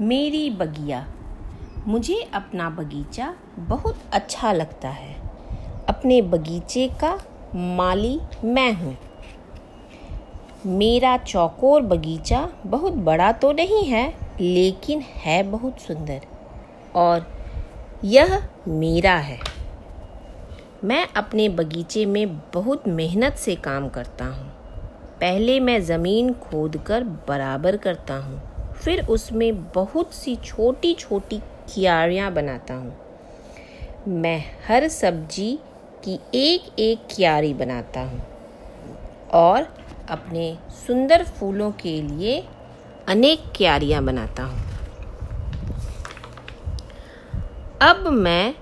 मेरी बगिया। मुझे अपना बगीचा बहुत अच्छा लगता है। अपने बगीचे का माली मैं हूँ। मेरा चौकोर बगीचा बहुत बड़ा तो नहीं है, लेकिन है बहुत सुंदर। और यह मेरा है। मैं अपने बगीचे में बहुत मेहनत से काम करता हूँ। पहले मैं ज़मीन खोदकर बराबर करता हूँ। फिर उसमें बहुत सी छोटी छोटी क्यारियाँ बनाता हूँ। मैं हर सब्ज़ी की एक एक क्यारी बनाता हूँ और अपने सुंदर फूलों के लिए अनेक क्यारियाँ बनाता हूँ। अब मैं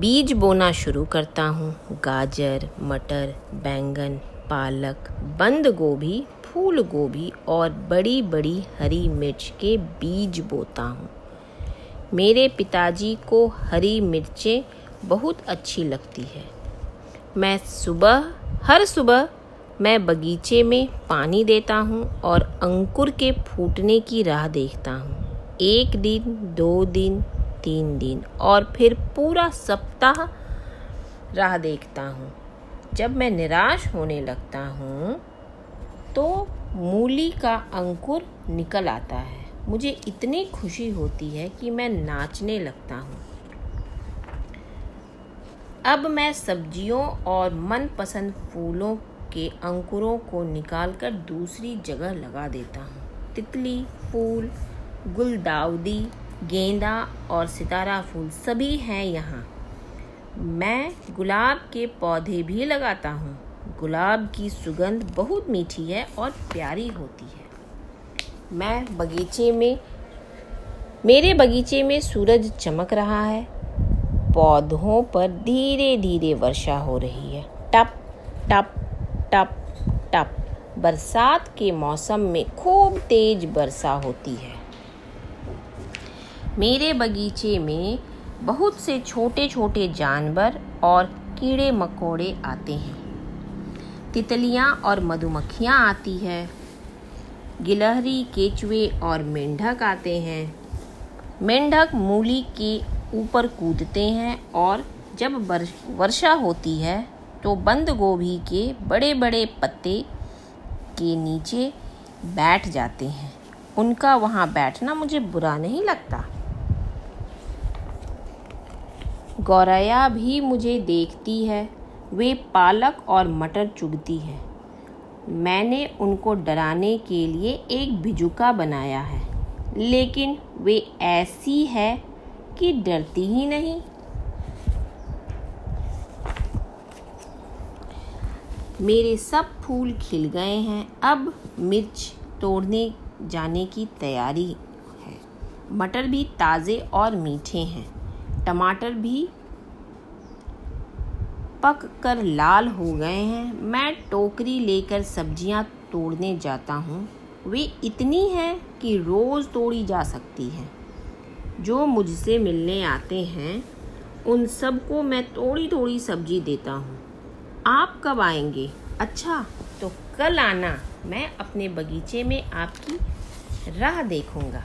बीज बोना शुरू करता हूँ। गाजर, मटर, बैंगन, पालक, बंद गोभी फूल गोभी और बड़ी बड़ी हरी मिर्च के बीज बोता हूँ। मेरे पिताजी को हरी मिर्चें बहुत अच्छी लगती है। मैं सुबह, हर सुबह मैं बगीचे में पानी देता हूँ और अंकुर के फूटने की राह देखता हूँ। एक दिन, दो दिन, तीन दिन और फिर पूरा सप्ताह राह देखता हूँ। जब मैं निराश होने लगता हूँ तो मूली का अंकुर निकल आता है। मुझे इतनी खुशी होती है कि मैं नाचने लगता हूँ। अब मैं सब्जियों और मनपसंद फूलों के अंकुरों को निकालकर दूसरी जगह लगा देता हूँ। तितली फूल, गुलदाउदी, गेंदा और सितारा फूल सभी हैं यहाँ। मैं गुलाब के पौधे भी लगाता हूँ। गुलाब की सुगंध बहुत मीठी है और प्यारी होती है। मैं बगीचे में मेरे बगीचे में सूरज चमक रहा है। पौधों पर धीरे धीरे वर्षा हो रही है। टप टप टप टप। बरसात के मौसम में खूब तेज वर्षा होती है। मेरे बगीचे में बहुत से छोटे छोटे जानवर और कीड़े मकोड़े आते हैं। तितलियाँ और मधुमक्खियाँ आती है। गिलहरी, केचुए और मेंढक आते हैं। मेंढक मूली के ऊपर कूदते हैं और जब वर्षा होती है तो बंद गोभी के बड़े बड़े पत्ते के नीचे बैठ जाते हैं। उनका वहाँ बैठना मुझे बुरा नहीं लगता। गौरैया भी मुझे देखती है। वे पालक और मटर चुगती है। मैंने उनको डराने के लिए एक भिजुका बनाया है, लेकिन वे ऐसी है कि डरती ही नहीं। मेरे सब फूल खिल गए हैं। अब मिर्च तोड़ने जाने की तैयारी है। मटर भी ताज़े और मीठे हैं। टमाटर भी पक कर लाल हो गए हैं। मैं टोकरी लेकर सब्ज़ियाँ तोड़ने जाता हूँ। वे इतनी हैं कि रोज़ तोड़ी जा सकती हैं। जो मुझसे मिलने आते हैं, उन सबको मैं थोड़ी थोड़ी सब्ज़ी देता हूँ। आप कब आएँगे? अच्छा तो कल आना। मैं अपने बगीचे में आपकी राह देखूँगा।